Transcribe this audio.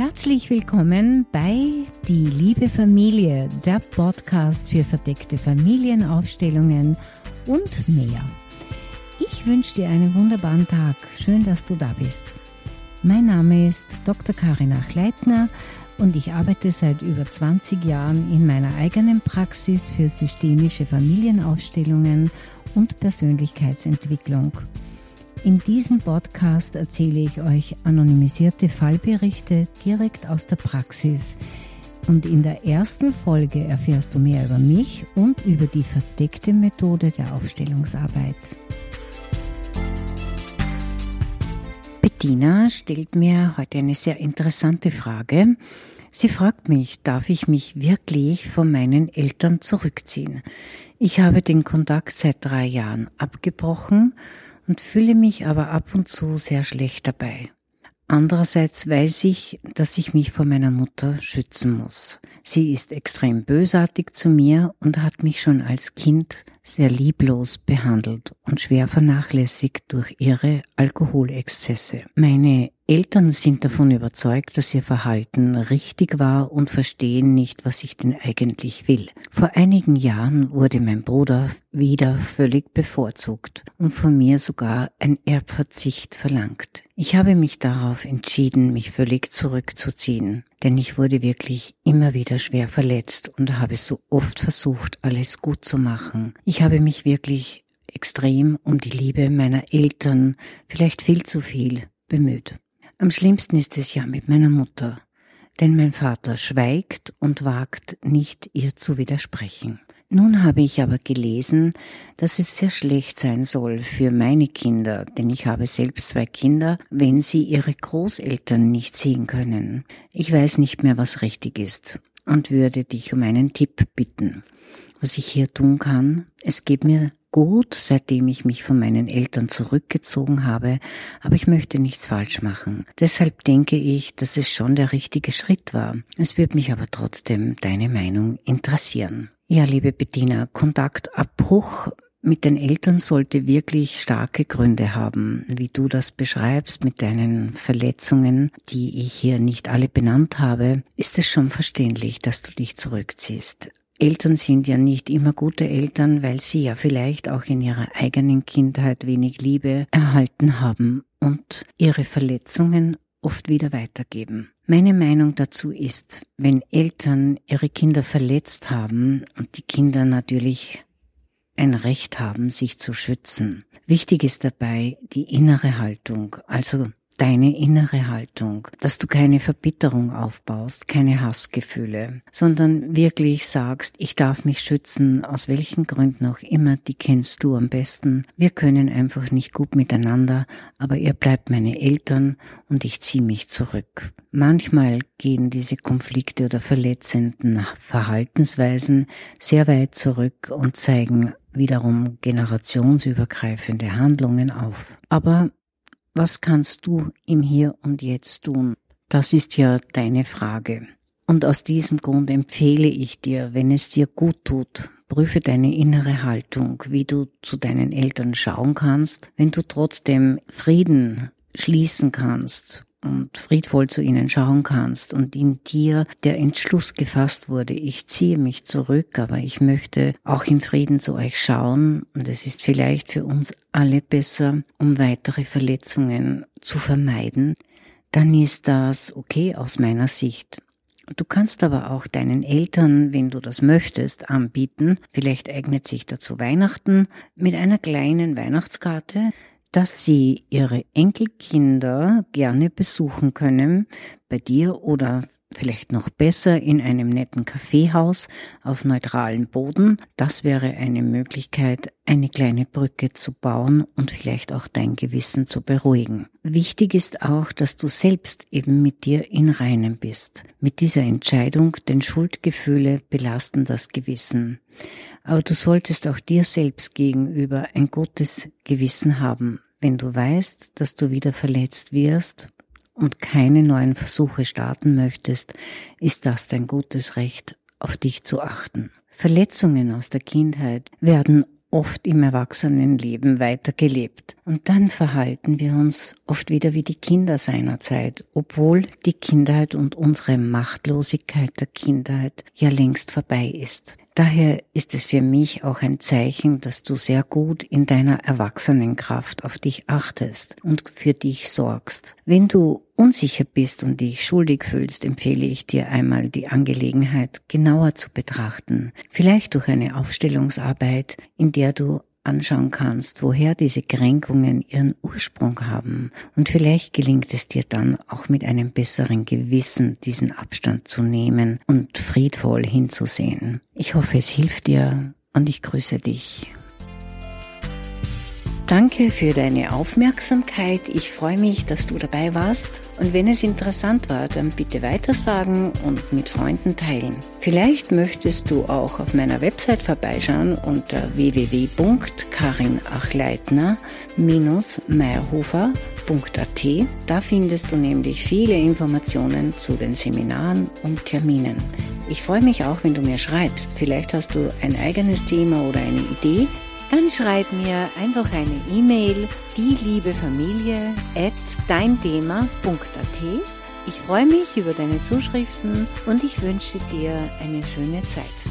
Herzlich willkommen bei Die liebe Familie, der Podcast für verdeckte Familienaufstellungen und mehr. Ich wünsche dir einen wunderbaren Tag. Schön, dass du da bist. Mein Name ist Dr. Karina Kleitner und ich arbeite seit über 20 Jahren in meiner eigenen Praxis für systemische Familienaufstellungen und Persönlichkeitsentwicklung. In diesem Podcast erzähle ich euch anonymisierte Fallberichte direkt aus der Praxis. Und in der ersten Folge erfährst du mehr über mich und über die verdeckte Methode der Aufstellungsarbeit. Bettina stellt mir heute eine sehr interessante Frage. Sie fragt mich, darf ich mich wirklich von meinen Eltern zurückziehen? Ich habe den Kontakt seit drei Jahren abgebrochen und fühle mich aber ab und zu sehr schlecht dabei. Andererseits weiß ich, dass ich mich vor meiner Mutter schützen muss. Sie ist extrem bösartig zu mir und hat mich schon als Kind sehr lieblos behandelt und schwer vernachlässigt durch ihre Alkoholexzesse. Meine Eltern sind davon überzeugt, dass ihr Verhalten richtig war und verstehen nicht, was ich denn eigentlich will. Vor einigen Jahren wurde mein Bruder wieder völlig bevorzugt und von mir sogar ein Erbverzicht verlangt. Ich habe mich darauf entschieden, mich völlig zurückzuziehen, denn ich wurde wirklich immer wieder schwer verletzt und habe so oft versucht, alles gut zu machen. Ich habe mich wirklich extrem um die Liebe meiner Eltern, vielleicht viel zu viel, bemüht. Am schlimmsten ist es ja mit meiner Mutter, denn mein Vater schweigt und wagt nicht, ihr zu widersprechen. Nun habe ich aber gelesen, dass es sehr schlecht sein soll für meine Kinder, denn ich habe selbst zwei Kinder, wenn sie ihre Großeltern nicht sehen können. Ich weiß nicht mehr, was richtig ist und würde dich um einen Tipp bitten. Was ich hier tun kann, es geht mir gut, seitdem ich mich von meinen Eltern zurückgezogen habe, aber ich möchte nichts falsch machen. Deshalb denke ich, dass es schon der richtige Schritt war. Es wird mich aber trotzdem deine Meinung interessieren. Ja, liebe Bettina, Kontaktabbruch mit den Eltern sollte wirklich starke Gründe haben, wie du das beschreibst mit deinen Verletzungen, die ich hier nicht alle benannt habe, ist es schon verständlich, dass du dich zurückziehst. Eltern sind ja nicht immer gute Eltern, weil sie ja vielleicht auch in ihrer eigenen Kindheit wenig Liebe erhalten haben und ihre Verletzungen oft wieder weitergeben. Meine Meinung dazu ist, wenn Eltern ihre Kinder verletzt haben und die Kinder natürlich ein Recht haben, sich zu schützen. Wichtig ist dabei die innere Haltung, also deine innere Haltung, dass du keine Verbitterung aufbaust, keine Hassgefühle, sondern wirklich sagst, ich darf mich schützen, aus welchen Gründen auch immer, die kennst du am besten. Wir können einfach nicht gut miteinander, aber ihr bleibt meine Eltern und ich ziehe mich zurück. Manchmal gehen diese Konflikte oder verletzenden Verhaltensweisen sehr weit zurück und zeigen wiederum generationsübergreifende Handlungen auf. Aber was kannst du im Hier und Jetzt tun? Das ist ja deine Frage. Und aus diesem Grund empfehle ich dir, wenn es dir gut tut, prüfe deine innere Haltung, wie du zu deinen Eltern schauen kannst, wenn du trotzdem Frieden schließen kannst und friedvoll zu ihnen schauen kannst und in dir der Entschluss gefasst wurde, ich ziehe mich zurück, aber ich möchte auch im Frieden zu euch schauen und es ist vielleicht für uns alle besser, um weitere Verletzungen zu vermeiden, dann ist das okay aus meiner Sicht. Du kannst aber auch deinen Eltern, wenn du das möchtest, anbieten, vielleicht eignet sich dazu Weihnachten, mit einer kleinen Weihnachtskarte dass sie ihre Enkelkinder gerne besuchen können, bei dir oder vielleicht noch besser in einem netten Kaffeehaus auf neutralem Boden. Das wäre eine Möglichkeit, eine kleine Brücke zu bauen und vielleicht auch dein Gewissen zu beruhigen. Wichtig ist auch, dass du selbst eben mit dir in Reinen bist. Mit dieser Entscheidung, denn Schuldgefühle belasten das Gewissen. Aber du solltest auch dir selbst gegenüber ein gutes Gewissen haben. Wenn du weißt, dass du wieder verletzt wirst und keine neuen Versuche starten möchtest, ist das dein gutes Recht, auf dich zu achten. Verletzungen aus der Kindheit werden oft im Erwachsenenleben weitergelebt. Und dann verhalten wir uns oft wieder wie die Kinder seiner Zeit, obwohl die Kindheit und unsere Machtlosigkeit der Kindheit ja längst vorbei ist. Daher ist es für mich auch ein Zeichen, dass du sehr gut in deiner Erwachsenenkraft auf dich achtest und für dich sorgst. Wenn du unsicher bist und dich schuldig fühlst, empfehle ich dir einmal die Angelegenheit genauer zu betrachten. Vielleicht durch eine Aufstellungsarbeit, in der du anschauen kannst, woher diese Kränkungen ihren Ursprung haben. Und vielleicht gelingt es dir dann auch mit einem besseren Gewissen, diesen Abstand zu nehmen und friedvoll hinzusehen. Ich hoffe, es hilft dir und ich grüße dich. Danke für deine Aufmerksamkeit. Ich freue mich, dass du dabei warst. Und wenn es interessant war, dann bitte weitersagen und mit Freunden teilen. Vielleicht möchtest du auch auf meiner Website vorbeischauen unter www.karinachleitner-meierhofer.at. Da findest du nämlich viele Informationen zu den Seminaren und Terminen. Ich freue mich auch, wenn du mir schreibst. Vielleicht hast du ein eigenes Thema oder eine Idee dann schreib mir einfach eine E-Mail, die liebe Familie at deinthema.at. Ich freue mich über deine Zuschriften und ich wünsche dir eine schöne Zeit.